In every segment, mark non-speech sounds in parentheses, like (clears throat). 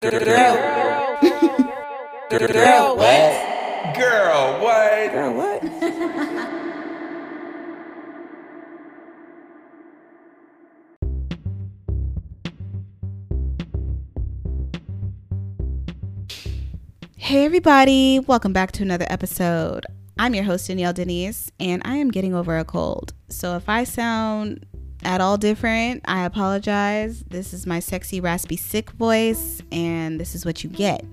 Girl. Girl, what? Girl, what? Girl, what? Hey, everybody, welcome back to another episode. I'm your host, Danielle Denise, and I am getting over a cold. So if I sound at all different, I apologize. This is my sexy, raspy, sick voice, and this is what you get.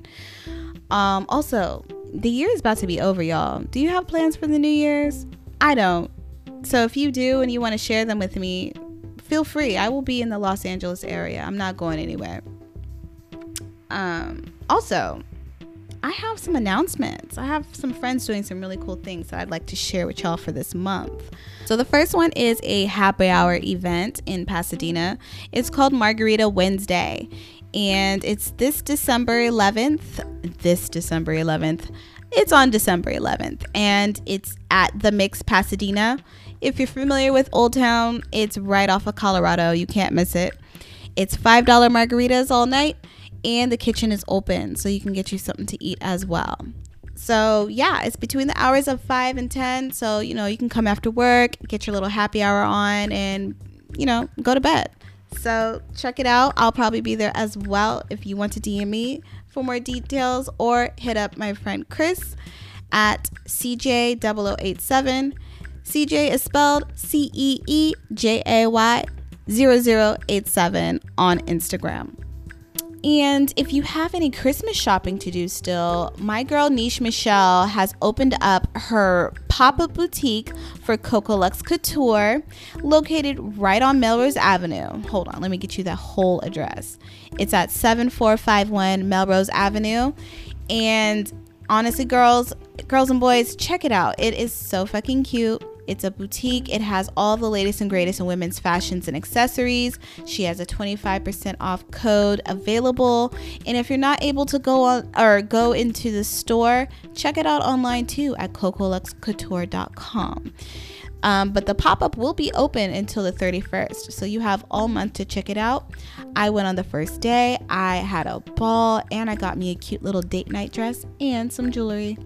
Um, also, the year is about to be over, y'all. Do you have plans for the New Year's? I don't. So if you do and you want to share them with me, feel free. I will be in the Los Angeles area. I'm not going anywhere. Um, also, I have some announcements. I have some friends doing some really cool things that I'd like to share with y'all for this month. So, the first one is a happy hour event in Pasadena. It's called Margarita Wednesday, and it's this December 11th. This December 11th. It's on December 11th, and it's at the Mix Pasadena. If you're familiar with Old Town, it's right off of Colorado. You can't miss it. It's $5 margaritas all night and the kitchen is open so you can get you something to eat as well. So, yeah, it's between the hours of 5 and 10. So, you know, you can come after work, get your little happy hour on, and, you know, go to bed. So, check it out. I'll probably be there as well if you want to DM me for more details or hit up my friend Chris at CJ0087. CJ is spelled C E E J A Y 0087 on Instagram. And if you have any Christmas shopping to do still, my girl Niche Michelle has opened up her pop up boutique for Coco Lux Couture, located right on Melrose Avenue. Hold on, let me get you that whole address. It's at 7451 Melrose Avenue. And honestly, girls, girls and boys, check it out. It is so fucking cute. It's a boutique. It has all the latest and greatest in women's fashions and accessories. She has a 25% off code available. And if you're not able to go on or go into the store, check it out online too at cocoluxcouture.com. Um, but the pop up will be open until the 31st. So you have all month to check it out. I went on the first day. I had a ball and I got me a cute little date night dress and some jewelry.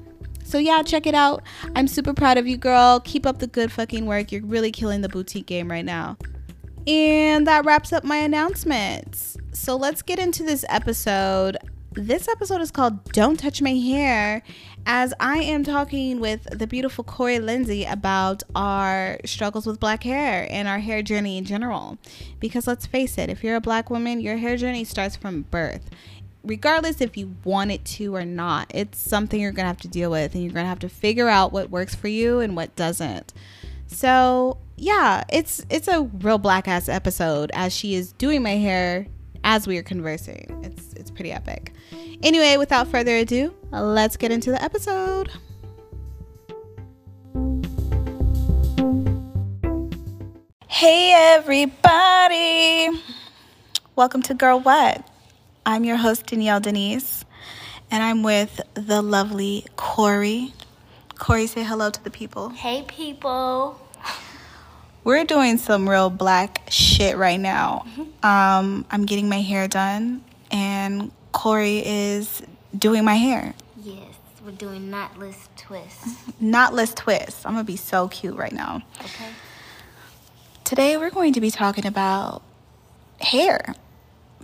So yeah, check it out. I'm super proud of you, girl. Keep up the good fucking work. You're really killing the boutique game right now. And that wraps up my announcements. So let's get into this episode. This episode is called Don't Touch My Hair, as I am talking with the beautiful Corey Lindsay about our struggles with black hair and our hair journey in general. Because let's face it, if you're a black woman, your hair journey starts from birth regardless if you want it to or not, it's something you're going to have to deal with and you're going to have to figure out what works for you and what doesn't. So, yeah, it's it's a real black ass episode as she is doing my hair as we are conversing. It's it's pretty epic. Anyway, without further ado, let's get into the episode. Hey everybody. Welcome to Girl What? I'm your host, Danielle Denise, and I'm with the lovely Corey. Corey, say hello to the people. Hey, people. We're doing some real black shit right now. Um, I'm getting my hair done, and Corey is doing my hair. Yes, we're doing knotless twists. Knotless twists. I'm gonna be so cute right now. Okay. Today, we're going to be talking about hair.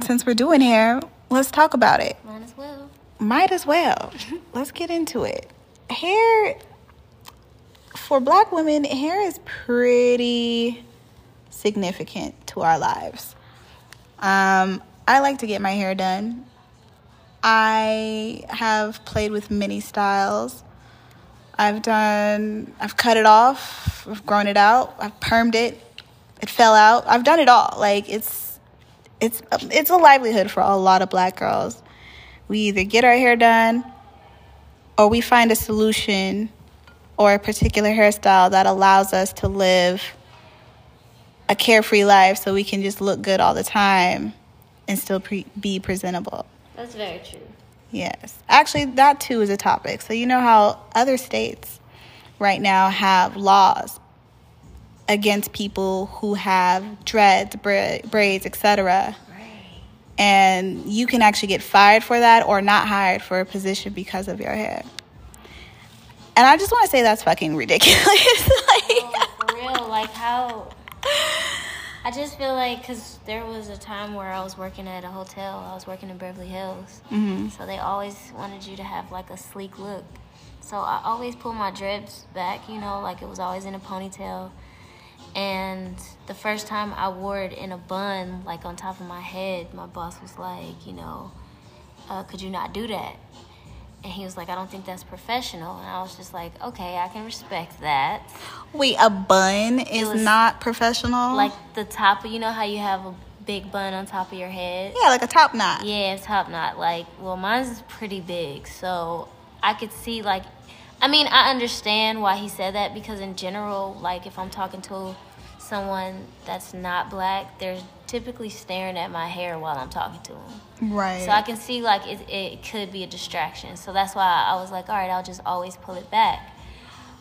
Since we're doing hair, let's talk about it. Might as well. Might as well. let's get into it. Hair, for black women, hair is pretty significant to our lives. Um, I like to get my hair done. I have played with many styles. I've done, I've cut it off, I've grown it out, I've permed it, it fell out. I've done it all. Like, it's it's it's a livelihood for a lot of black girls. We either get our hair done or we find a solution or a particular hairstyle that allows us to live a carefree life so we can just look good all the time and still pre- be presentable. That's very true. Yes. Actually, that too is a topic. So, you know how other states right now have laws against people who have dreads, bra- braids, etc. Right. and you can actually get fired for that or not hired for a position because of your hair. And I just want to say that's fucking ridiculous. (laughs) like, Oh, for real, like how. I just feel like because there was a time where I was working at a hotel. I was working in Beverly Hills, Mhm. so they always wanted you to have like a sleek look. So I always pulled my dreads back, you know, like it was always in a ponytail. And the first time I wore it in a bun, like on top of my head, my boss was like, you know, uh, could you not do that? And he was like, I don't think that's professional. And I was just like, okay, I can respect that. Wait, a bun is not professional? Like the top, you know how you have a big bun on top of your head? yeah, like a top knot. Yeah, top knot. Like, well, mine's pretty big, so I could see like, I mean, I understand why he said that because in general, like, if I'm talking to someone that's not black, they're typically staring at my hair while I'm talking to them. Right. So I can see like it, it could be a distraction. So that's why I was like, all right, I'll just always pull it back.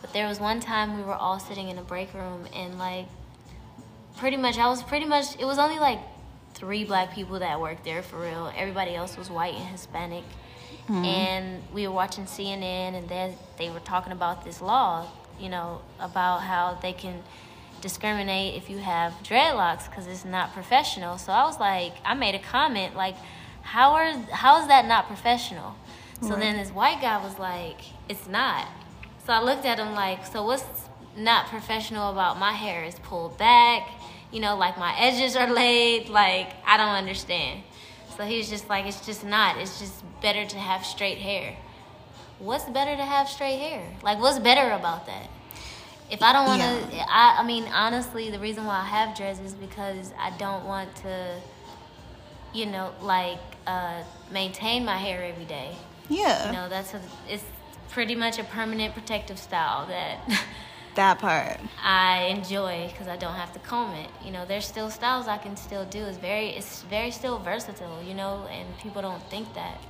But there was one time we were all sitting in a break room and like pretty much I was pretty much it was only like three black people that worked there for real. Everybody else was white and Hispanic. Mm-hmm. And we were watching CNN and then they were talking about this law, you know, about how they can discriminate if you have dreadlocks because it's not professional. So I was like, I made a comment like, how are how is that not professional? So Right. then this white guy was like, it's not. So I looked at him like, so what's not professional about my hair is pulled back, you know, like my edges are laid, like I don't understand. So he was just like, it's just not. It's just better to have straight hair. What's better to have straight hair? Like, what's better about that? If I don't want to, Yeah. I, I mean, honestly, the reason why I have dreads is because I don't want to, you know, like uh, maintain my hair every day. yeah. You know, that's a, it's pretty much a permanent protective style that (laughs) that part. I enjoy because I don't have to comb it. You know, there's still styles I can still do. It's very, it's very still versatile. You know, and people don't think that.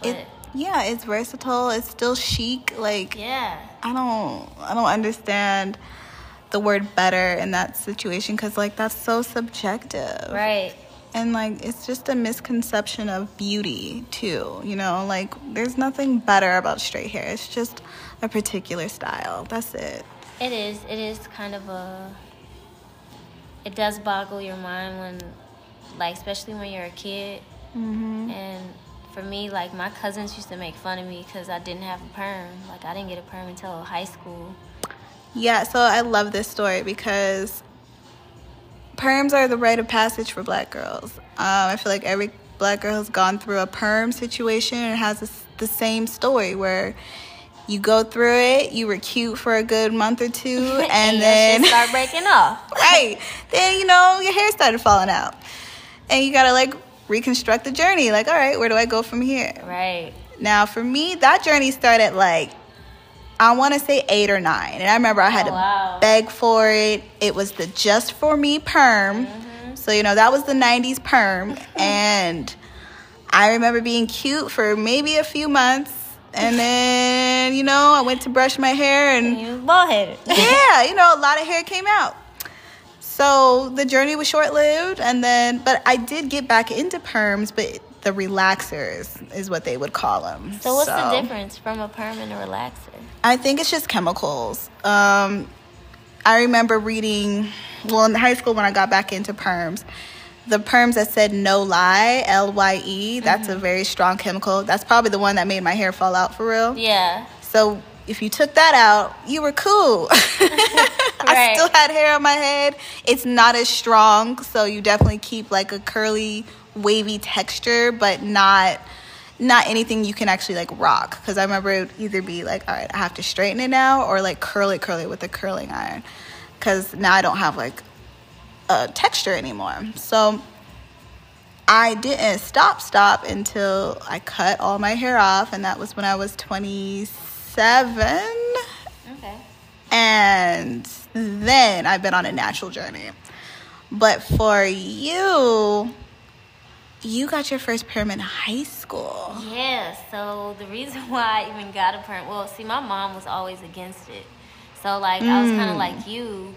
But It, yeah, it's versatile. It's still chic. Like yeah, I don't I don't understand the word better in that situation cuz like that's so subjective. right. And like it's just a misconception of beauty too, you know? Like there's nothing better about straight hair. It's just a particular style. That's it. It is. It is kind of a. It does boggle your mind when, like, especially when you're a kid. Mhm. And for me, like, my cousins used to make fun of me because I didn't have a perm. Like, I didn't get a perm until high school. Yeah, so I love this story because perms are the rite of passage for black girls. Um, I feel like every black girl has gone through a perm situation and has this, the same story where you go through it, you were cute for a good month or two, (laughs) and, your then start breaking off. (laughs) right, then you know your hair started falling out, and you gotta like reconstruct the journey. Like, all right, where do I go from here? Right. Now, for me, that journey started like I want to say eight or nine, and I remember I had Oh, to wow. beg for it. It was the just for me perm, Mm-hmm. so you know that was the '90s perm, (laughs) and I remember being cute for maybe a few months, and (laughs) then you know I went to brush my hair, and You bald headed. yeah, you know, a lot of hair came out. So the journey was short lived, and then, but I did get back into perms, but the relaxers is what they would call them. So what's the difference from a perm and a relaxer? I think it's just chemicals. Um, I remember reading, well, in high school when I got back into perms, the perms that said no lie, L Y E, that's Mm-hmm. a very strong chemical. That's probably the one that made my hair fall out for real. Yeah. So if you took that out, you were cool. (laughs) I still had hair on my head. It's not as strong, so you definitely keep like a curly, wavy texture, but not not anything you can actually like rock. Because I remember it would either be like, all right, I have to straighten it now, or like curl it, curl it with a curling iron. Because now I don't have like a texture anymore. So I didn't stop stop until I cut all my hair off, and that was when I was 27. Okay. And then I've been on a natural journey. But for you, you got your first perm in high school. Yeah, so the reason (laughs) why I even got a perm, well, see, my mom was always against it. So, like, I was kind of mm. like you.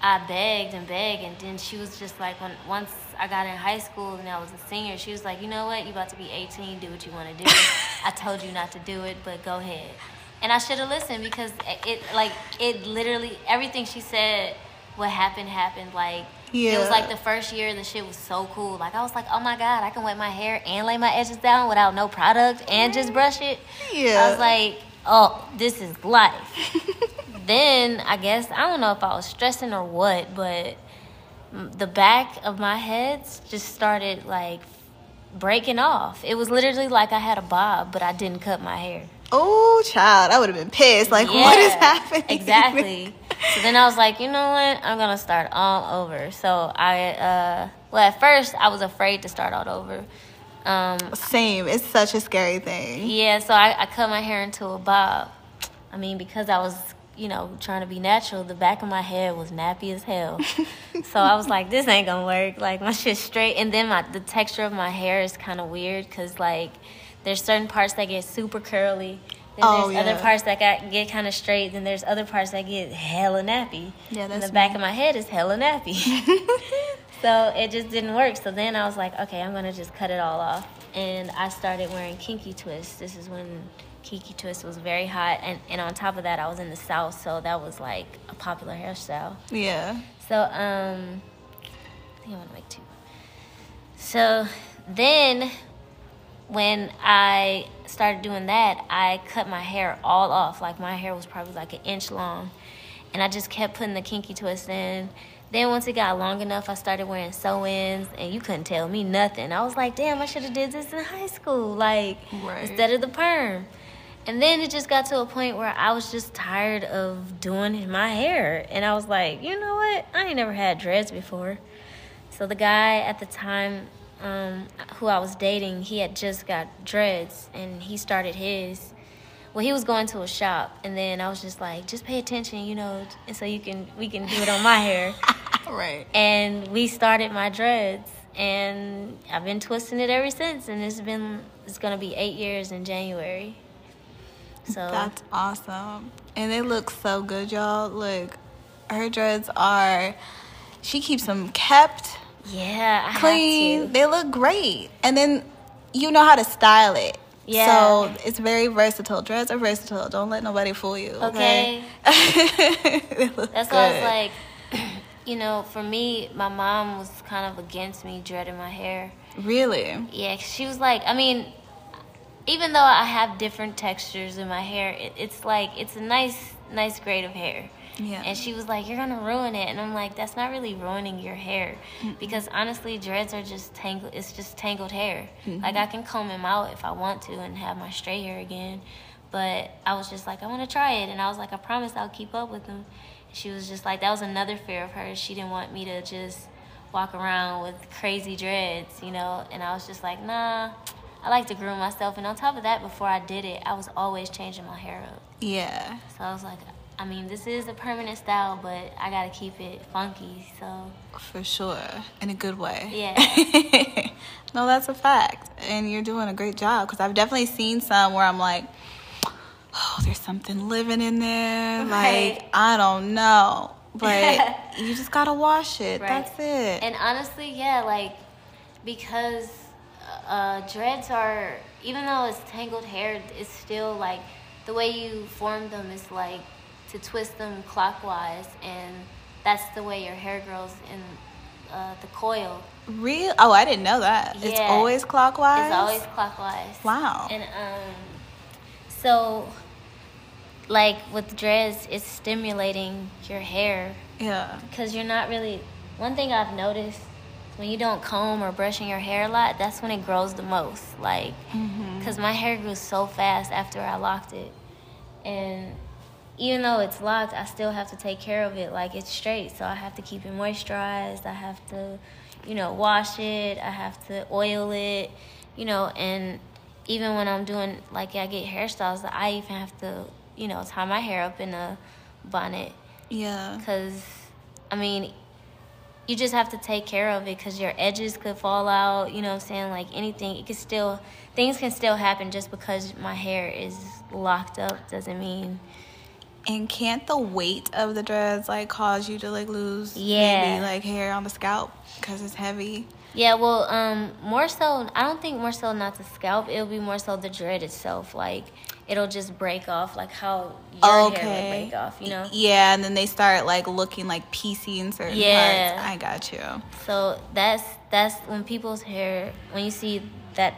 I begged and begged, and then she was just like, when once I got in high school and I was a senior, she was like, you know what, you about to be 18, do what you want to do. (laughs) I told you not to do it, but go ahead. And I should have listened because it, like, it literally, everything she said, what happened, happened. Like, Yeah. it was like the first year the shit was so cool. Like, I was like, oh my God, I can wet my hair and lay my edges down without no product and just brush it. Yeah. I was like, oh, this is life. (laughs) then I guess I don't know if I was stressing or what, but the back of my head just started like breaking off. It was literally like I had a bob, but I didn't cut my hair. Oh, child, I would have been pissed. Like, what is happening? Exactly. (laughs) so then I was like, you know what? I'm gonna start all over. So I, uh, well, at first I was afraid to start all over. Um, Same. It's such a scary thing. yeah, so I, I cut my hair into a bob. I mean, because I was, you know, trying to be natural, the back of my head was nappy as hell. (laughs) so I was like, this ain't gonna work. Like, my shit's straight. And then my the texture of my hair is kind of weird because, like, there's certain parts that get super curly. Then Oh, there's other parts that got, get kind of straight. Then there's other parts that get hella nappy. Yeah, and that's the back of my head is hella nappy. (laughs) So it just didn't work. So then I was like, okay, I'm gonna just cut it all off. And I started wearing kinky twists. This is when kinky twist was very hot. And, and on top of that, I was in the South, so that was like a popular hairstyle. Yeah. So, um, I think I want to make two. So then when I started doing that, I cut my hair all off. Like my hair was probably like an inch long. And I just kept putting the kinky twist in. Then once it got long enough, I started wearing sew-ins, and you couldn't tell me nothing. I was like, damn, I should have did this in high school, like Right. instead of the perm. And then it just got to a point where I was just tired of doing my hair, and I was like, you know what? I ain't never had dreads before. So the guy at the time um, who I was dating, he had just got dreads, and he started his. Well, he was going to a shop, and then I was just like, just pay attention, you know, and so you can we can do it on my hair. (laughs) Right. And we started my dreads, and I've been twisting it ever since, and it's been it's gonna be eight years in January. So That's awesome. And they look so good, y'all. Look, her dreads are, she keeps them kept yeah, I have clean. They look great. And then you know how to style it. Yeah. So it's very versatile. Dreads are versatile. Don't let nobody fool you. Okay. (laughs) Look That's why I was good. like, (clears throat) you know, for me, my mom was kind of against me dreading my hair. Really? Yeah. she was like, I mean, even though I have different textures in my hair, it, it's like it's a nice, nice grade of hair. Yeah. And she was like, "You're gonna ruin it," and I'm like, "That's not really ruining your hair, because honestly, dreads are just tangled. It's just tangled hair. Mm-hmm. Like I can comb them out if I want to and have my straight hair again." But I was just like, "I want to try it," and I was like, "I promise I'll keep up with them." She was just like, that was another fear of hers. She didn't want me to just walk around with crazy dreads, you know. And I was just like, nah. I like to groom myself, and on top of that, before I did it, I was always changing my hair up. Yeah. So I was like, I mean, this is a permanent style, but I gotta keep it funky. So For sure. In a good way. yeah, (laughs) no, that's a fact. And you're doing a great job because I've definitely seen some where I'm like, oh, there's something living in there. Right. Like, I don't know. But (laughs) you just got to wash it. Right. That's it. and honestly, yeah, like because uh, dreads are, even though it's tangled hair, it's still like the way you form them is like to twist them clockwise, and that's the way your hair grows in uh, the coil. Real? Oh, I didn't know that. It's always clockwise? It's always clockwise. Wow. And um, so like with dreads, it's stimulating your hair Yeah. because you're not really. One thing I've noticed when you don't comb or brushing your hair a lot, that's when it grows the most. Like, because my hair grew so fast after I locked it, and even though it's locked, I still have to take care of it like it's straight. So I have to keep it moisturized. I have to, you know, wash it. I have to oil it, you know, and even when I'm doing like I get hairstyles, I even have to, you know, tie my hair up in a bonnet Yeah. because I mean, you just have to take care of it because your edges could fall out. You know what I'm saying? Like anything, it could still things can still happen just because my hair is locked up doesn't mean And can't the weight of the dreads like cause you to like lose Yeah. maybe like hair on the scalp because it's heavy? Yeah, well, um, more so, I don't think more so not the scalp. It'll be more so the dread itself. Like, it'll just break off, like how your hair would break off, you know? Yeah, and then they start like looking like piecey in certain Yeah. parts. I got you. So that's that's when people's hair, when you see that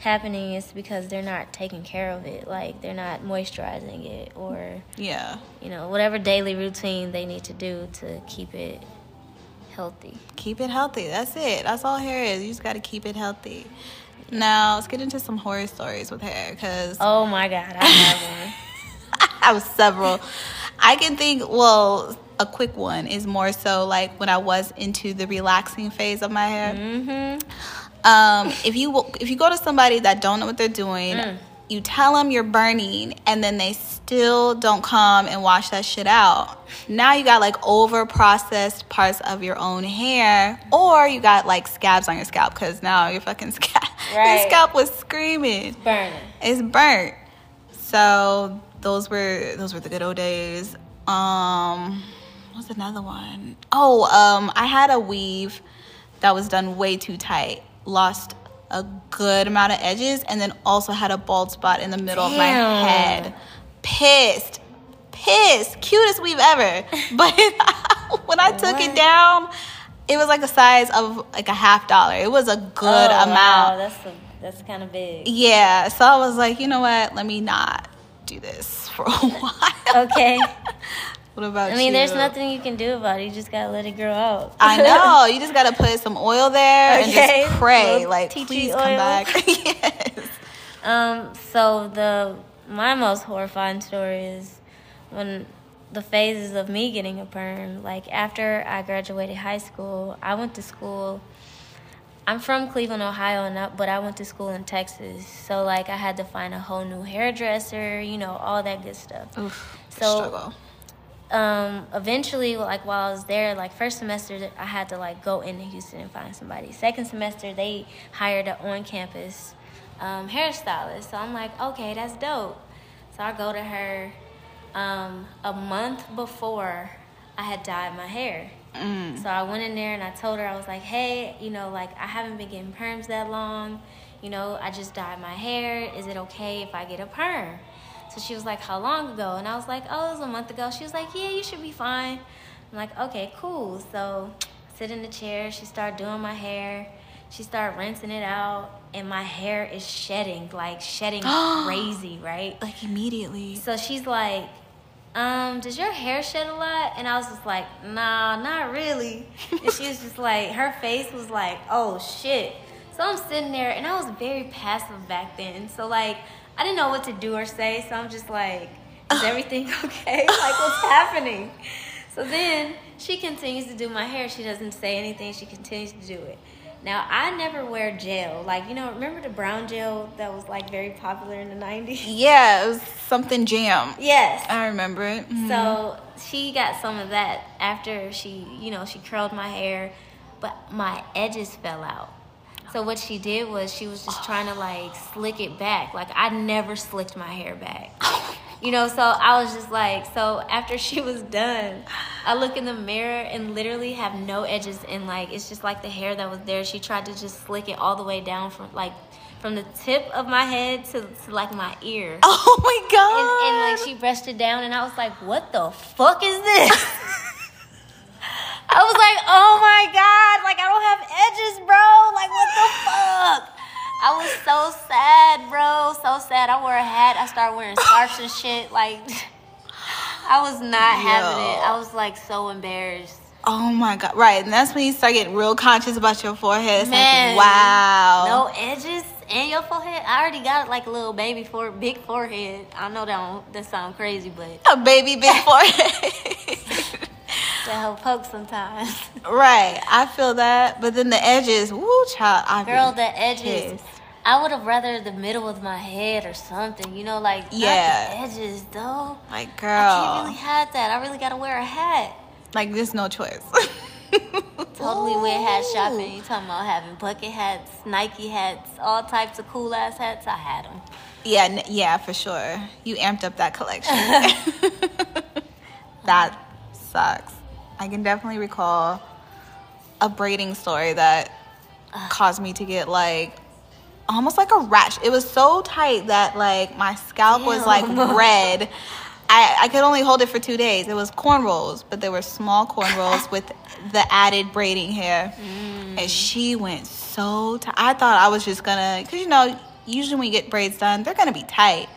happening, is because they're not taking care of it. Like they're not moisturizing it, or Yeah. you know whatever daily routine they need to do to keep it healthy. Keep it healthy. That's it. That's all hair is. You just got to keep it healthy. Now, let's get into some horror stories with hair because Oh my god, I have one. (laughs) I have several. I can think, well, a quick one is more so like when I was into the relaxing phase of my hair. Mm-hmm. Um, if you if you go to somebody that don't know what they're doing, Mm. you tell them you're burning, and then they still don't come and wash that shit out. Now you got like over processed parts of your own hair, or you got like scabs on your scalp because now your fucking (laughs) scalp your scalp was screaming. It's burning. It's burnt. So those were those were the good old days. Um, what's another one? Oh, um, I had a weave that was done way too tight. Lost a good amount of edges, and then also had a bald spot in the middle of my head. Pissed, pissed. Cutest weave ever. (laughs) But (laughs) when I took What? it down, it was like the size of like a half dollar. It was a good oh, amount. Wow, that's a, that's kind of big. Yeah, so I was like, you know what? Let me not do this for a (laughs) while. Okay. What about I mean, you? there's nothing you can do about it. You just gotta let it grow out. I (laughs) know. You just gotta put some oil there Okay, and just (laughs) pray, like, please oil. come back. (laughs) yes. Um, so the my most horrifying story is when the phases of me getting a perm. Like after I graduated high school, I went to school. I'm from Cleveland, Ohio, and I, but I went to school in Texas. So like I had to find a whole new hairdresser, you know, all that good stuff. Oof. So- struggle. Um eventually like while i was there like first semester i had to like go into houston and find somebody second semester they hired an on-campus um, hairstylist so i'm like okay that's dope so i go to her um, a month before i had dyed my hair Mm. so I went in there and I told her I was like, hey, you know, like I haven't been getting perms that long. You know, I just dyed my hair. Is it okay if I get a perm? So she was like, how long ago? And I was like, oh, it was a month ago. She was like, yeah, you should be fine. I'm like, okay, cool. So sit in the chair. She started doing my hair. She started rinsing it out, and my hair is shedding, like shedding (gasps) crazy, right? Like immediately. So she's like, um, does your hair shed a lot? And I was just like, nah, not really. (laughs) and she was just like, her face was like, oh shit. So I'm sitting there, and I was very passive back then. So like, I didn't know what to do or say. So I'm just like, is everything (laughs) okay? like, what's (laughs) happening? So then she continues to do my hair. She doesn't say anything. She continues to do it. Now I never wear gel. Like you know, remember the brown gel that was like very popular in the '90s? Yeah, it was something jam. Yes. I remember it. Mhm. So she got some of that after she, you know, she curled my hair, but my edges fell out. So what she did was she was just trying to like slick it back. Like I never slicked my hair back. You know, so I was just like, so after she was done, I look in the mirror and literally have no edges and like it's just like the hair that was there. She tried to just slick it all the way down from like from the tip of my head to, to like my ear. (laughs) Oh my god. And, and like she brushed it down, and I was like, "What the fuck is this?" (laughs) I was like, "Oh my god! Like I don't have edges, bro! Like what the fuck?" I was so sad, bro. So sad. I wore a hat. I started wearing scarves and shit. Like (laughs) I was not having it. I was like so embarrassed. Oh my god. Right. And that's when you start getting real conscious about your forehead. It's Man, like, wow. No edges and your forehead. I already got like a little baby for big forehead. I know that don't, that sound crazy, but A baby big (laughs) forehead. (laughs) that help poke sometimes. (laughs) right. I feel that. But then the edges, woo child. I Girl, the edges. pissed. I would have rather the middle of my head or something. You know, like Yeah. not the edges though. Like girl, I can't really have that. I really gotta wear a hat. like there's no choice. (laughs) Totally went hat shopping. You talking about having bucket hats, Nike hats, all types of cool ass hats? I had them. Yeah, n- yeah, for sure. You amped up that collection. (laughs) that uh-huh. sucks. I can definitely recall a braiding story that caused me to get like almost like a rash. It was so tight that like my scalp was like (laughs) red. I, I could only hold it for two days. It was cornrows, but they were small cornrows (laughs) with the added braiding hair. And mm. she went so tight. I thought I was just gonna, because you know, usually when you get braids done, they're gonna be tight,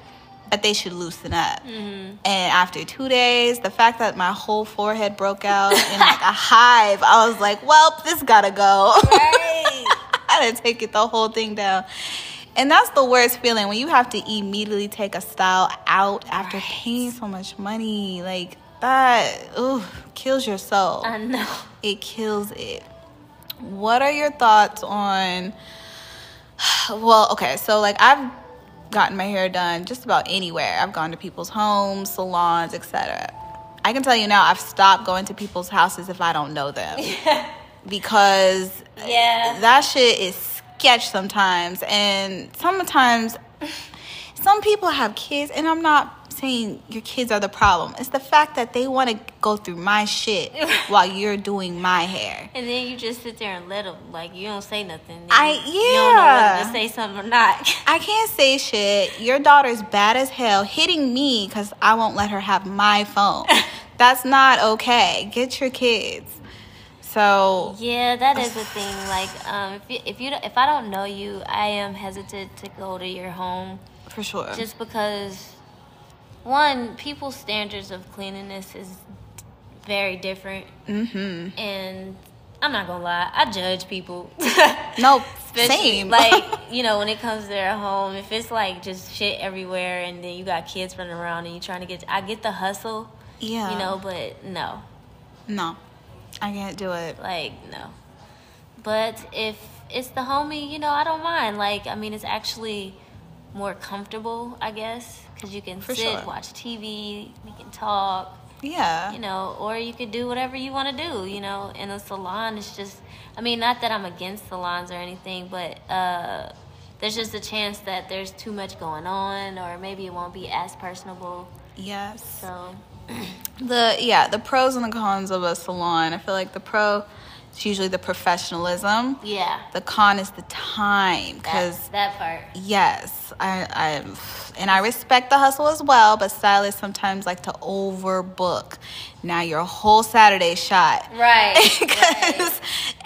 but they should loosen up. Mm-hmm. And after two days, the fact that my whole forehead broke out in like a (laughs) hive, I was like, well, this gotta go. Right. (laughs) I had to take it the whole thing down. And that's the worst feeling when you have to immediately take a style out after Right. paying so much money. Like that, ooh, kills your soul. I know. It kills it. What are your thoughts on? (sighs) Well, okay, so like I've gotten my hair done just about anywhere. I've gone to people's homes, salons, etc. I can tell you now, I've stopped going to people's houses if I don't know them (laughs) because Yeah. that shit is sketch sometimes and sometimes some people have kids and i'm not saying your kids are the problem it's the fact that they want to go through my shit (laughs) while you're doing my hair And then you just sit there and let them, like, you don't say nothing. Then I- You don't know whether yeah. to say something or not. (laughs) i can't say shit your daughter's bad as hell hitting me because i won't let her have my phone (laughs) that's not okay get your kids so Yeah, that is the (sighs) thing. Like, um, if you, if you if I don't know you, I am hesitant to go to your home for sure just because one people's standards of cleanliness is very different, mm-hmm. And I'm not gonna lie, I judge people. (laughs) no (laughs) Especially, same. (laughs) like you know when it comes to their home if it's like just shit everywhere and then you got kids running around and you trying to get i get the hustle yeah. you know but no. No i can't do it. Like no. But if it's the homie you know i don't mind. Like i mean it's actually more comfortable i guess because you can For sit sure. watch tv we can talk yeah you know, or you could do whatever you want to do, you know. In a salon, it's just, I mean, not that I'm against salons or anything, but uh, there's just a chance that there's too much going on, or maybe it won't be as personable. yes So, (clears throat) the yeah the pros and the cons of a salon i feel like the pro is usually the professionalism yeah, the con is the time because that part. yes i i and i respect the hustle as well but stylists sometimes like to overbook now your whole saturday shot Right. (laughs) because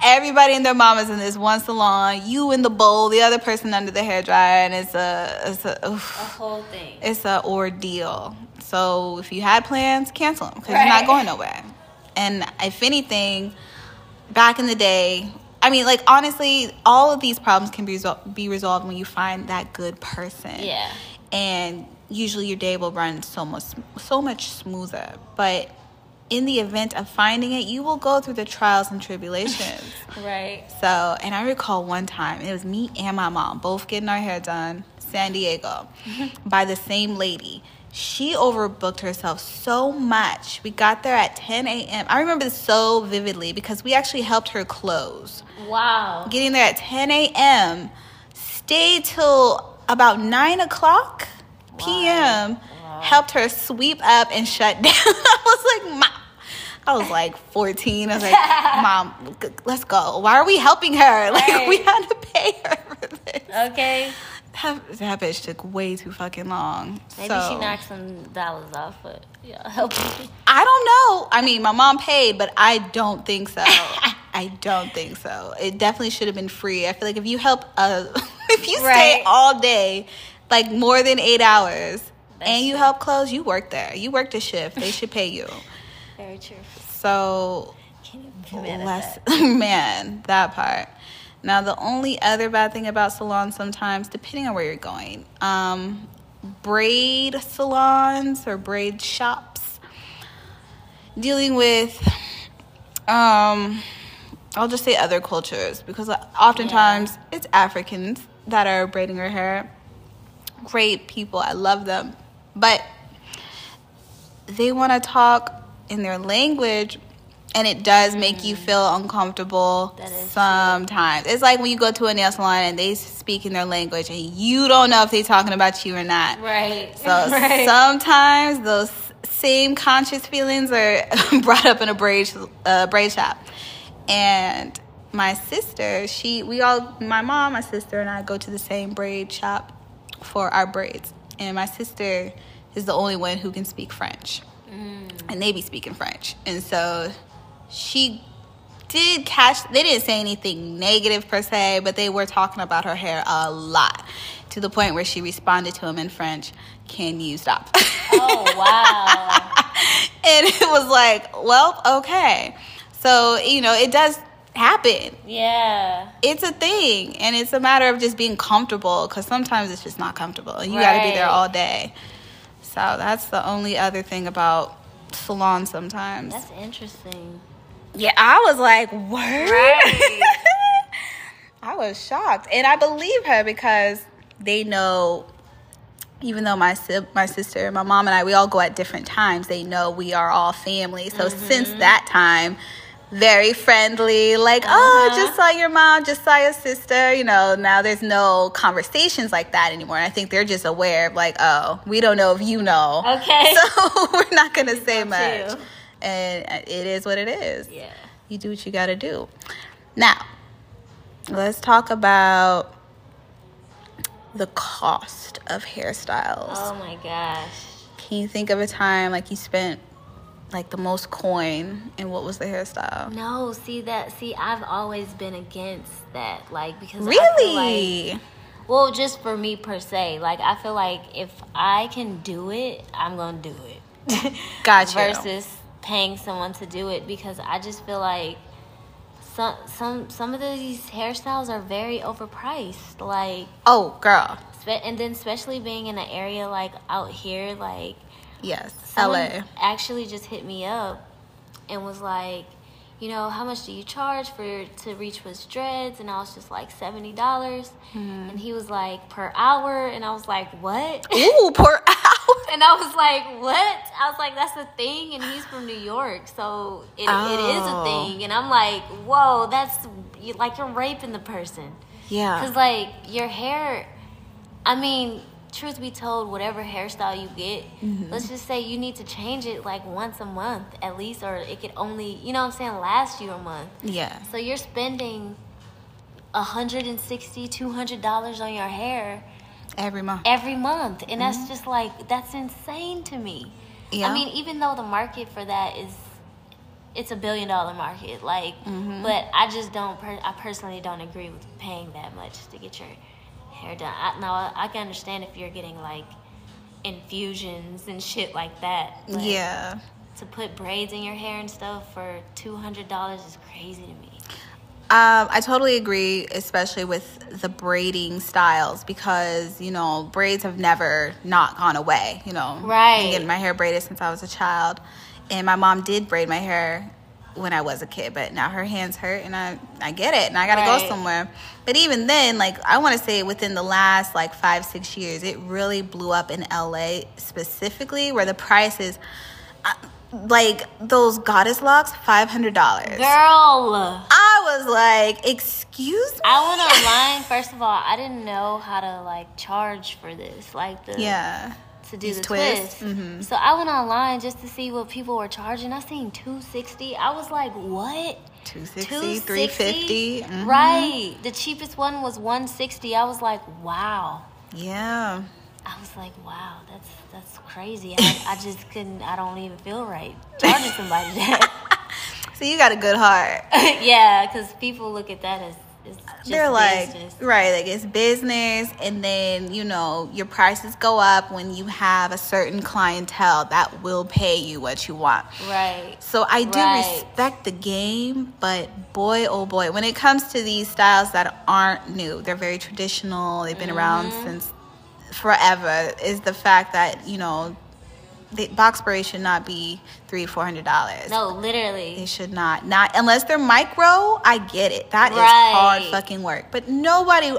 everybody and their mamas in this one salon you in the bowl the other person under the hair dryer and it's a it's a oof A whole thing. it's a ordeal. So if you had plans, cancel them because you're not going nowhere. And if anything, back in the day, I mean, like honestly, all of these problems can be resol- be resolved when you find that good person. Yeah. And usually your day will run so much so much smoother. But in the event of finding it, you will go through the trials and tribulations. (laughs) Right. So, and I recall one time, it was me and my mom both getting our hair done, San Diego, (laughs) by the same lady. She overbooked herself so much. We got there at 10 a.m. I remember this so vividly because we actually helped her close. Wow. Getting there at 10 a.m., stayed till about 9 o'clock p.m., Wow. helped her sweep up and shut (laughs) down. I was like, Mom. I was like 14. I was like, (laughs) Mom, let's go. Why are we helping her? Like, Right. we had to pay her for this. Okay. That, that bitch took way too fucking long. Maybe so, she knocked some dollars off, but yeah, (laughs) help me. I don't know. I mean, my mom paid, but I don't think so. (laughs) I don't think so. It definitely should have been free. I feel like if you help, uh, (laughs) if you stay all day, like more than eight hours, That's and you true. help close, you work there. You worked a shift. They should pay you. Very true. So Can't even be less man that part now the only other bad thing about salons sometimes depending on where you're going um braid salons or braid shops dealing with um i'll just say other cultures because oftentimes it's africans that are braiding their hair. Great people i love them. But they want to talk in their language and it does make you feel uncomfortable is true. sometimes. It's like when you go to a nail salon and they speak in their language and you don't know if they're talking about you or not. Right. So (laughs) right. sometimes those same conscious feelings are (laughs) brought up in a braid uh, braid shop. And my sister, she we all my mom, my sister and I go to the same braid shop for our braids. And my sister is the only one who can speak French. And they be speaking French. And so she did catch they didn't say anything negative per se, but they were talking about her hair a lot. To the point where she responded to him in French, Can you stop? Oh wow. (laughs) and it was like, well, okay. So, you know, it does happen. yeah. It's a thing. And it's a matter of just being comfortable because sometimes it's just not comfortable. And you got to be there all day. So that's the only other thing about salon sometimes. That's interesting. Yeah, I was like, word? Right. (laughs) I was shocked. And I believe her because they know even though my my sister, my mom and I, we all go at different times. They know we are all family. So since that time, very friendly. Like, oh, Uh-huh. just saw your mom, just saw your sister. You know, now there's no conversations like that anymore. And I think they're just aware of like, oh, we don't know if you know. Okay. (laughs) So we're not gonna say much. you. And uh, it is what it is Yeah. you do what you got to do. Now, let's talk about the cost of hairstyles. Oh my gosh. Can you think of a time like you spent like the most coin and what was the hairstyle? No, see that. See, I've always been against that. Like because like- Really? well, just for me per se. Like I feel like if I can do it, I'm gonna do it. (laughs) Got you. Versus paying someone to do it because I just feel like some some some of these hairstyles are very overpriced. Like oh, girl. and then especially being in an area like out here, like Yes. LA. actually just hit me up and was like, you know, how much do you charge for to reach with dreads? And I was just like seventy dollars, Hmm. and he was like per hour, and I was like, what? Ooh, per (laughs) hour. And I was like, what? I was like, that's a thing, and he's from New York, so it, it is a Oh. thing. And I'm like, whoa, that's like you're raping the person. Yeah. Cause like your hair, I mean, truth be told, whatever hairstyle you get, Mm-hmm. let's just say you need to change it like once a month at least, or it could only, you know what I'm saying, last you a month. Yeah. So you're spending a hundred and sixty, two hundred dollars on your hair Every month. every month, and that's just like that's insane to me. Mm-hmm. Yeah. I mean, even though the market for that is, it's a billion dollar market, like, Mm-hmm. but I just don't. Per- I personally don't agree with paying that much to get your hair done. I, now I, I can understand if you're getting like infusions and shit like that. yeah. To put braids in your hair and stuff for two hundred dollars is crazy to me. Um, I totally agree, especially with the braiding styles because you know braids have never not gone away. You know, Right. Been getting my hair braided since I was a child, and my mom did braid my hair when I was a kid, but now her hands hurt, and I I get it, and I gotta Right. go somewhere. But even then, like I want to say within the last like five six years, it really blew up in LA specifically, where the prices. Uh, like those goddess locks, five hundred dollars. Girl, I was like, excuse me. I went (laughs) online. First of all, I didn't know how to like charge for this, like the Yeah. to do These the twists? twist. Mhm. So I went online just to see what people were charging. I seen two sixty. I was like, what? 260, 350. Mhm. Right. The cheapest one was one sixty. I was like, wow. Yeah. I was like, wow, that's that's crazy. I, I just couldn't. I don't even feel right charging somebody (laughs) that. So you got a good heart. (laughs) yeah, because people look at that as just They're like, business. right, like it's business. And then, you know, your prices go up when you have a certain clientele that will pay you what you want. right. So I do Right. respect the game, but boy, oh boy, when it comes to these styles that aren't new, they're very traditional, they've been around Mm-hmm. since forever, is the fact that, you know, the box braids should not be three, four hundred dollars. No, literally They literally. should not. Not unless they're micro, I get it. That is Right. hard fucking work. But nobody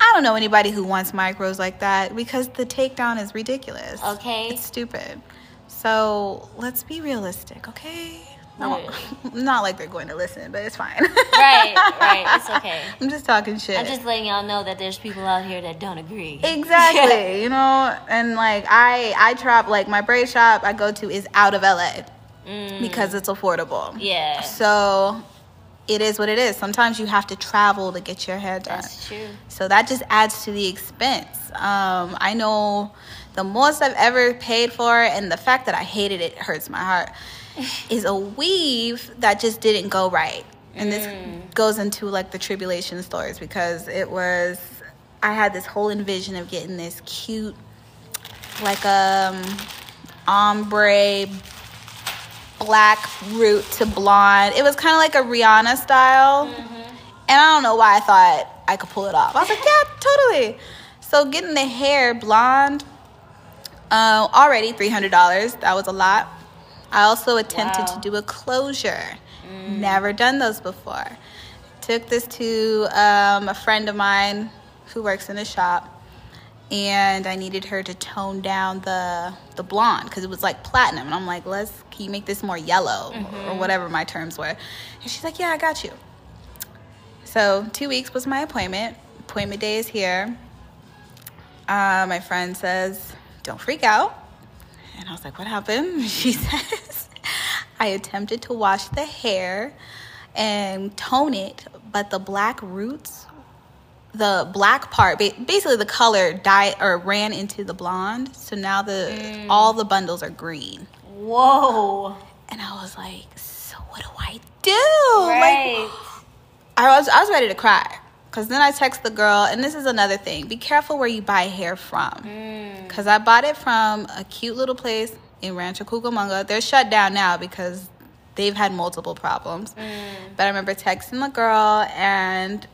I don't know anybody who wants micros like that because the takedown is ridiculous. Okay. It's stupid. So let's be realistic, okay? No, (laughs) not like they're going to listen, but it's fine. Right, right. (laughs) It's okay. I'm just talking shit. I'm just letting y'all know that there's people out here that don't agree. (laughs) exactly, you know, and like I I shop like my braid shop I go to is out of LA Mm, because it's affordable. yeah. So it is what it is. Sometimes you have to travel to get your hair done. That's true. So that just adds to the expense. Um, I know the most I've ever paid for, and the fact that I hated it hurts my heart, is a weave that just didn't go right. And this goes into like the tribulation stories because it was, I had this whole envision of getting this cute, like um, ombre black root to blonde. It was kind of like a Rihanna style. And I don't know why I thought I could pull it off. I was like, yeah, totally. So getting the hair blonde, uh, already $300. That was a lot. I also attempted Wow. to do a closure. Never done those before. Took this to um, a friend of mine who works in a shop and I needed her to tone down the the blonde because it was like platinum, and I'm like, let's can you make this more yellow or whatever my terms were, and she's like, yeah, I got you. So two weeks was my appointment. Appointment day is here. Uh, my friend says, don't freak out, and I was like, what happened? (laughs) She says, I attempted to wash the hair and tone it, but the black roots the black part basically the color dyed or ran into the blonde so now the mm. all the bundles are green Whoa. and i was like so what do i do Right. like i was i was ready to cry because then i text the girl and this is another thing be careful where you buy hair from Mm. because i bought it from a cute little place in rancho cucamonga they're shut down now because they've had multiple problems but i remember texting the girl and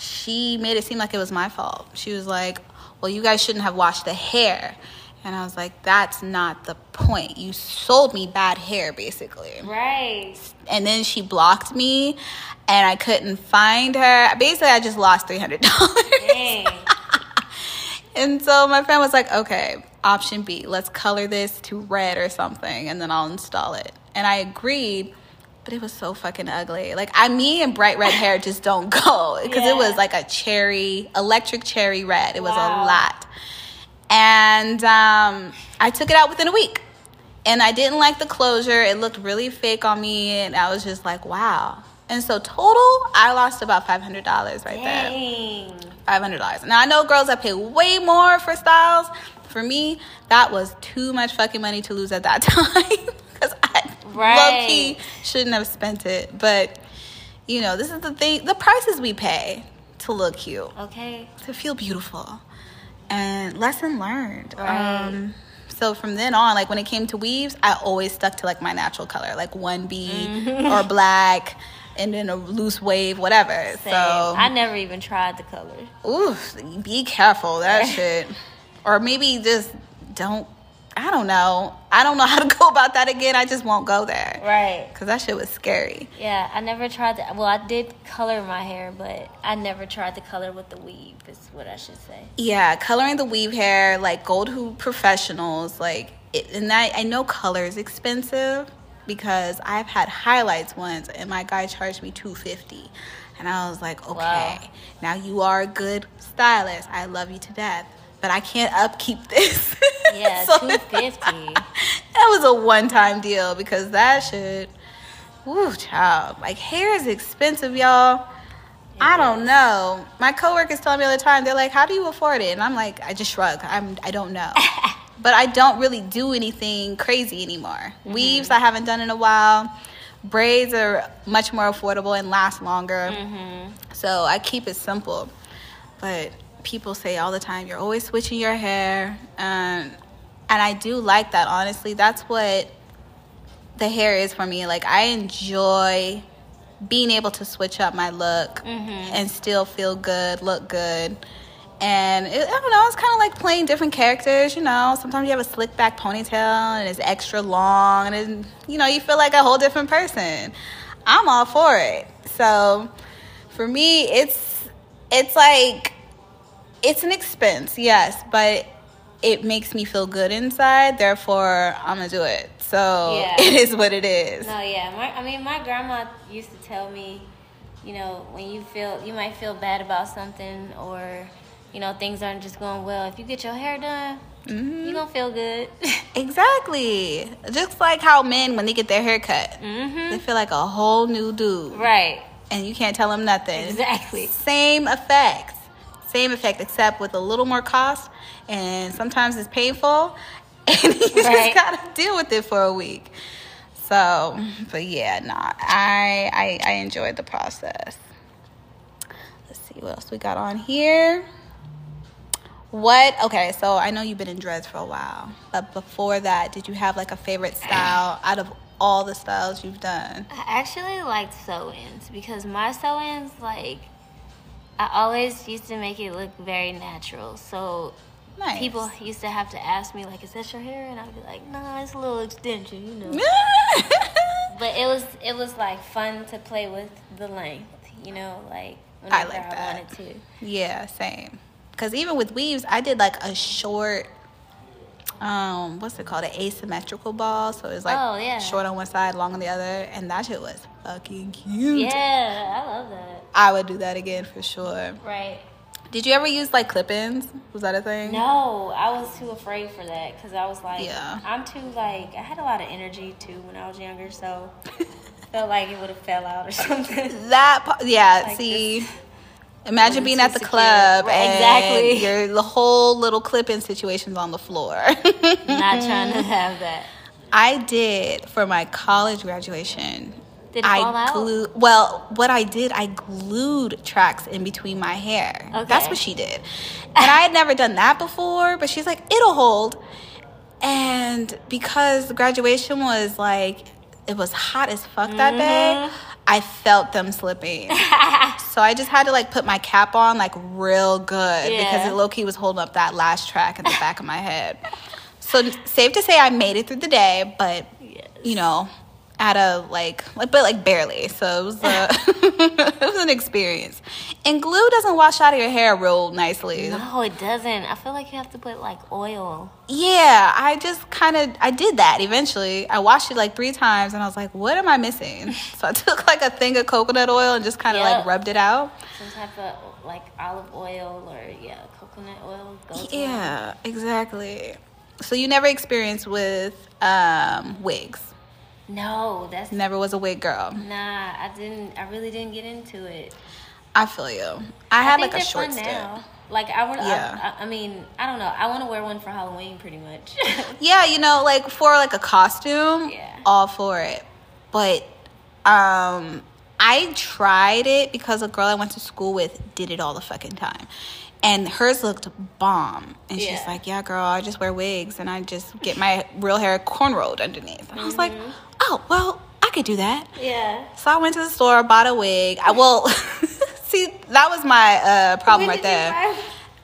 she made it seem like it was my fault. She was like, Well, you guys shouldn't have washed the hair. And I was like, That's not the point. You sold me bad hair, basically. Right. And then she blocked me and I couldn't find her. Basically, I just lost $300. (laughs) Dang. and so my friend was like, Okay, option B, let's color this to red or something and then I'll install it. And I agreed. But it was so fucking ugly. Like I, me and bright red hair just don't go because Yeah. it was like a cherry, electric cherry red. It was Wow. a lot, and um, I took it out within a week. And I didn't like the closure. It looked really fake on me, and I was just like, wow. And so total, I lost about five hundred dollars right there five hundred dollars. Now I know girls that pay way more for styles. For me, that was too much fucking money to lose at that (laughs) time because I Right. low key shouldn't have spent it. But you know, this is the thing: the prices we pay to look cute, Okay. to feel beautiful, and lesson learned. Right. Um, so from then on, like when it came to weaves, I always stuck to like my natural color, like one B Mm-hmm. or black, and then a loose wave, whatever. Same. So I never even tried the color. Ooh, be careful that (laughs) shit. Or maybe just don't. I don't know. I don't know (laughs) how to go about that again. I just won't go there Right. because that shit was scary. Yeah, I never tried that. Well, I did color my hair, but I never tried the color with the weave. Is what I should say. Yeah, coloring the weave hair like Gold Hoop professionals, like, it, and I I know color is expensive because I've had highlights once and my guy charged me two fifty, and I was like, okay, Wow. now you are a good stylist. I love you to death, but I can't upkeep this. (laughs) Yeah, So- two fifty. (laughs) that was a one time deal because that shit, woo, child. Like hair is expensive, y'all. I don't know. My coworkers tell me all the time. They're like, "How do you afford it?" And I'm like, I just shrug. I'm. I don't know. (laughs) but I don't really do anything crazy anymore. Mm-hmm. Weaves I haven't done in a while. Braids are much more affordable and last longer. Mm-hmm. So I keep it simple. But people say all the time, you're always switching your hair. Um, and I do like that, honestly. That's what the hair is for me. Like, I enjoy being able to switch up my look and still feel good, look good. And it, I don't know, it's kind of like playing different characters, you know. Sometimes you have a slick back ponytail and it's extra long, and you know, you feel like a whole different person. I'm all for it. So for me, it's it's like it's an expense, yes, but it makes me feel good inside. Therefore, I'm gonna do it. So Yeah. (laughs) it is what it is. No, yeah. My, I mean, my grandma used to tell me, you know, when you feel you might feel bad about something or, you know, things aren't just going well. If you get your hair done, Mm-hmm. you gonna feel good. (laughs) Exactly. Just like how men when they get their hair cut, mhm. they feel like a whole new dude. Right. and you can't tell them nothing. Exactly. Same effect. Same effect, except with a little more cost, and sometimes it's painful, (laughs) and you Right. just gotta deal with it for a week. So, but yeah, nah, I I, I enjoyed the process. Let's see what else we got on here. What? Okay, so I know you've been in dreads for a while, but before that, did you have like a favorite style out of all the styles you've done? I actually liked sew-ins because my sew-ins, like, I always used to make it look very natural. So Nice. people used to have to ask me, like, "Is that your hair?" And I'd be like, "Nah, it's a little extension, you know." (laughs) But it was it was like fun to play with the length, you know, like I whenever like I, that. wanted to. Yeah, same. Because even with weaves, I did like a short, um, what's it called? An asymmetrical ball. So it's like Oh, yeah. short on one side, long on the other. And that shit was fucking cute. Yeah, I love that. I would do that again for sure. Right. Did you ever use like clip ins? Was that a thing? No, I was too afraid for that because I was like, Yeah. I'm too like I had a lot of energy too when I was younger, so (laughs) felt like it would have fell out or (laughs) something. That, yeah, Like see. this- Imagine being at the secure. club and exactly. (laughs) your the whole little clip-in situation's on the floor. Not trying to have that. I did for my college graduation. Did it I fall out? glued well, what I did, I glued tracks in between my hair. That's what she did. And I had never done that before, but she's like, it'll hold. And because the graduation was like it was hot as fuck that day, Mm-hmm. I felt them slipping. (laughs) so I just had to like put my cap on like real good because it low key was holding up that last track in the back of my head. So safe to say I made it through the day, but (laughs) Yes. you know, at a like, like but like barely. So it was a, (laughs) it was an experience. And glue doesn't wash out of your hair real nicely. No, it doesn't. I feel like you have to put like oil. Yeah, I just kind of I did that eventually. I washed it like three times, and I was like, "What am I missing?" (laughs) So I took like a thing of coconut oil and just kind of like rubbed it out. Some type of like olive oil or yeah, coconut oil. Yeah, exactly. So you never experienced with um, wigs. No, that's Never was a wig girl. nah. I didn't. I really didn't get into it. I feel you. I had like a short stint. now. Like I would. Yeah. I, I mean, I don't know. I want to wear one for Halloween, pretty much. (laughs) Yeah, you know, like for like a costume, Yeah. all for it. But um I tried it because a girl I went to school with did it all the fucking time. And hers looked bomb. And she's like, Yeah, girl, I just wear wigs and I just get my real hair cornrowed underneath. And I was like, Mm-hmm. Oh, well, I could do that. yeah. So I went to the store, bought a wig. I will (laughs) see that was my uh problem When right there.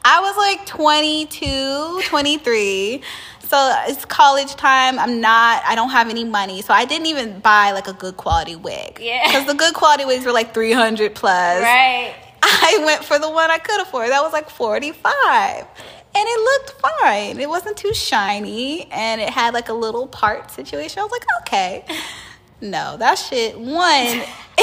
I was like 22, 23. So it's college time. I'm not, I don't have any money. So I didn't even buy like a good quality wig. Yeah. Because the good quality wigs were like 300 plus. Right. (laughs) I went for the one I could afford. That was like 45. And it looked fine. It wasn't too shiny. And it had like a little part situation. I was like, okay. No, that shit, one, (laughs)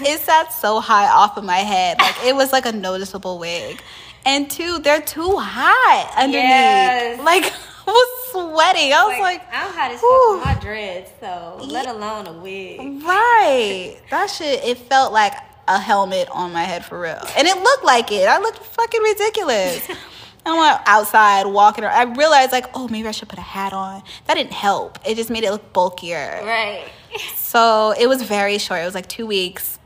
it sat so high off of my head. Like it was like a noticeable wig. And two, they're too hot underneath. Yes. Like (laughs) I was sweating. I was like, I'm hot as fuck my dreads, so let alone a wig. right. That shit, it felt like a helmet on my head for real. And it looked like it. I looked fucking ridiculous. (laughs) I went outside walking around. I realized like, oh, maybe I should put a hat on. That didn't help. It just made it look bulkier. Right. So it was very short. It was like two weeks.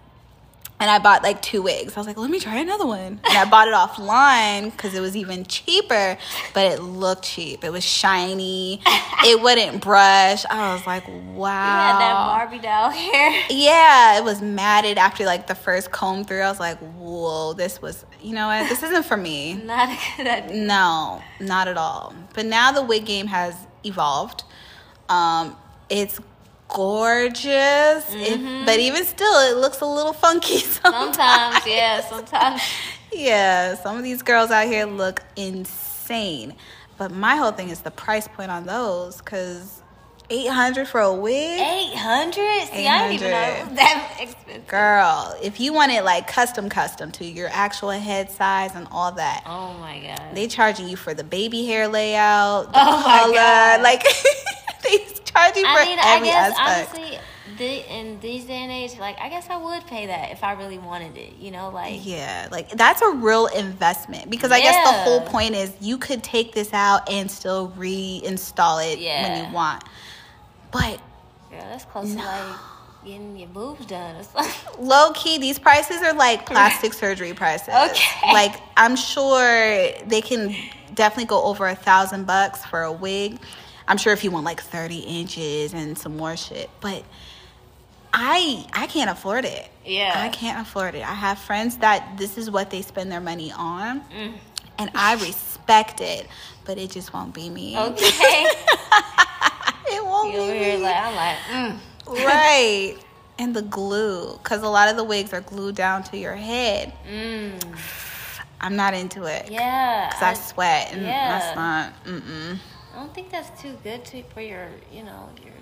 And I bought like two wigs. I was like, let me try another one. And I bought it (laughs) offline because it was even cheaper, but it looked cheap. It was shiny. (laughs) it wouldn't brush. I was like, wow. You had that Barbie doll hair. (laughs) Yeah, it was matted after like the first comb through. I was like, whoa, this was, you know what? This isn't for me. Not a good idea. No, not at all. But now the wig game has evolved. Um, it's gorgeous, It- mm-hmm. but even still, it looks a little funky (laughs) sometimes. Sometimes, yeah, sometimes. Yeah, some of these girls out here look insane. But my whole thing is the price point on those, because 800 for a wig? 800? See, I didn't even know (laughs) that expensive. Girl, if you want it like custom, custom to your actual head size and all that, Oh my god. they charging you for the baby hair layout, the Oh color, like (laughs) charge you for I mean, I guess aspect. honestly, the, in these day and age, like I guess I would pay that if I really wanted it. You know, like Yeah, like that's a real investment because I guess the whole point is you could take this out and still reinstall it when you want. But girl, that's close to like getting your boobs done or something. (laughs) low key, these prices are like plastic surgery prices. Okay. Like I'm sure they can definitely go over a thousand bucks for a wig. I'm sure if you want like 30 inches and some more shit, but I I can't afford it. Yeah. I can't afford it. I have friends that this is what they spend their money on, Mm. and I respect it, but it just won't be me. Okay. (laughs) it won't you be here me. like I'm like, mm. right. And the glue, because a lot of the wigs are glued down to your head. Mm. I'm not into it. Yeah. Cause I sweat, and Yeah. that's not. Mm-mm. I don't think that's too good to for your, you know, your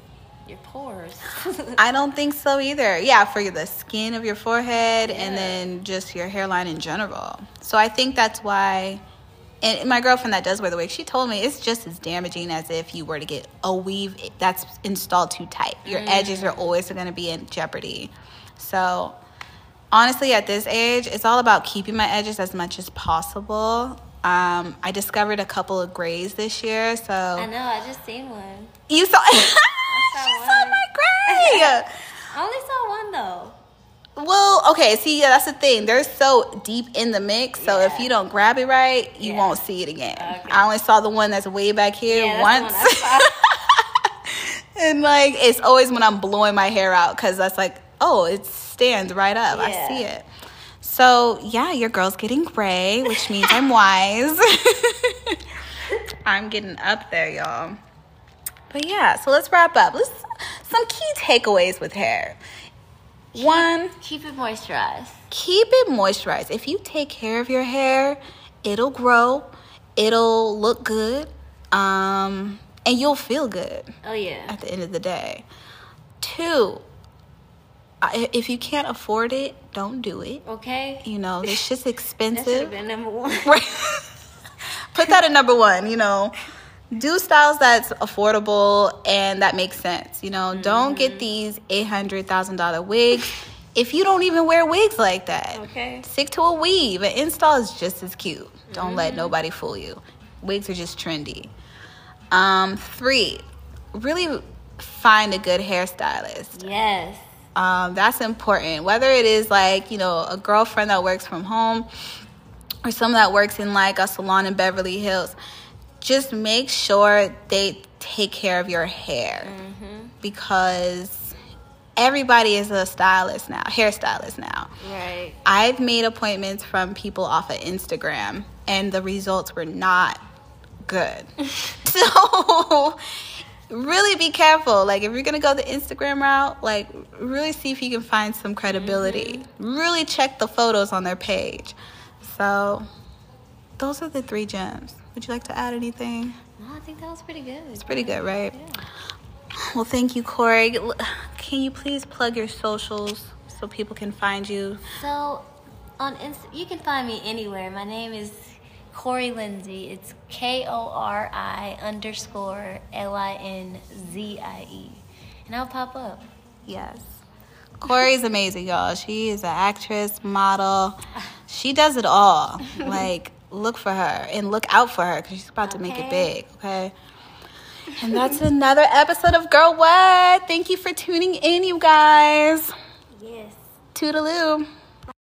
your pores. (laughs) I don't think so either. Yeah, for the skin of your forehead and then just your hairline in general. So I think that's why. And my girlfriend that does wear the wig, she told me it's just as damaging as if you were to get a weave that's installed too tight. Your mm. edges are always going to be in jeopardy. So honestly, at this age, it's all about keeping my edges as much as possible. Um, I discovered a couple of grays this year, so I know. I just seen one. you saw. she (laughs) saw saw one. my gray. (laughs) I only saw one though. Well, okay, see, yeah, that's the thing. They're so deep in the mix, so if you don't grab it right, you Yeah. won't see it again. Okay. I only saw the one that's way back here Yeah, once. that's the one I saw. (laughs) and like, it's always when I'm blowing my hair out because that's like, oh, it stands right up. I see it. So, yeah, your girl's getting gray, which means I'm wise. (laughs) I'm getting up there, y'all. But yeah, so let's wrap up. Let's some key takeaways with hair. One, Keep it moisturized. keep it moisturized. If you take care of your hair, it'll grow, it'll look good, um, and you'll feel good Oh yeah. at the end of the day. Two, if you can't afford it, don't do it. Okay. You know, (laughs) it's just That expensive. been number one. (laughs) Right. Put that at number one, you know. Do styles that's affordable and that makes sense. You know, don't get these eight hundred thousand dollar wigs if you don't even wear wigs like that. Okay. Stick to a weave. An install is just as cute. Don't let nobody fool you. Wigs are just trendy. Um, three, really find a good hairstylist. Yes. Um, that's important. Whether it is like, you know, a girlfriend that works from home or someone that works in like a salon in Beverly Hills, just make sure they take care of your hair because everybody is a stylist now, hairstylist now. Right. I've made appointments from people off of Instagram and the results were not good. (laughs) (laughs) so really be careful. Like if you're gonna go the Instagram route, like really see if you can find some credibility. Mm-hmm. Really check the photos on their page. So those are the three gems. Would you like to add anything? No, I think that was pretty good. It's pretty good, right? Yeah. Well, thank you, Kori. Can you please plug your socials so people can find you? So, on Inst- you can find me anywhere. My name is Kori Linzie. It's K O R I underscore L I N Z I E, and I'll pop up. Yes. Kori's amazing, y'all. She is an actress, model. She does it all. (laughs) Like, look for her and look out for her because she's about to make it big, okay? And that's another episode of Girl What? Thank you for tuning in, you guys. Yes. Toodaloo.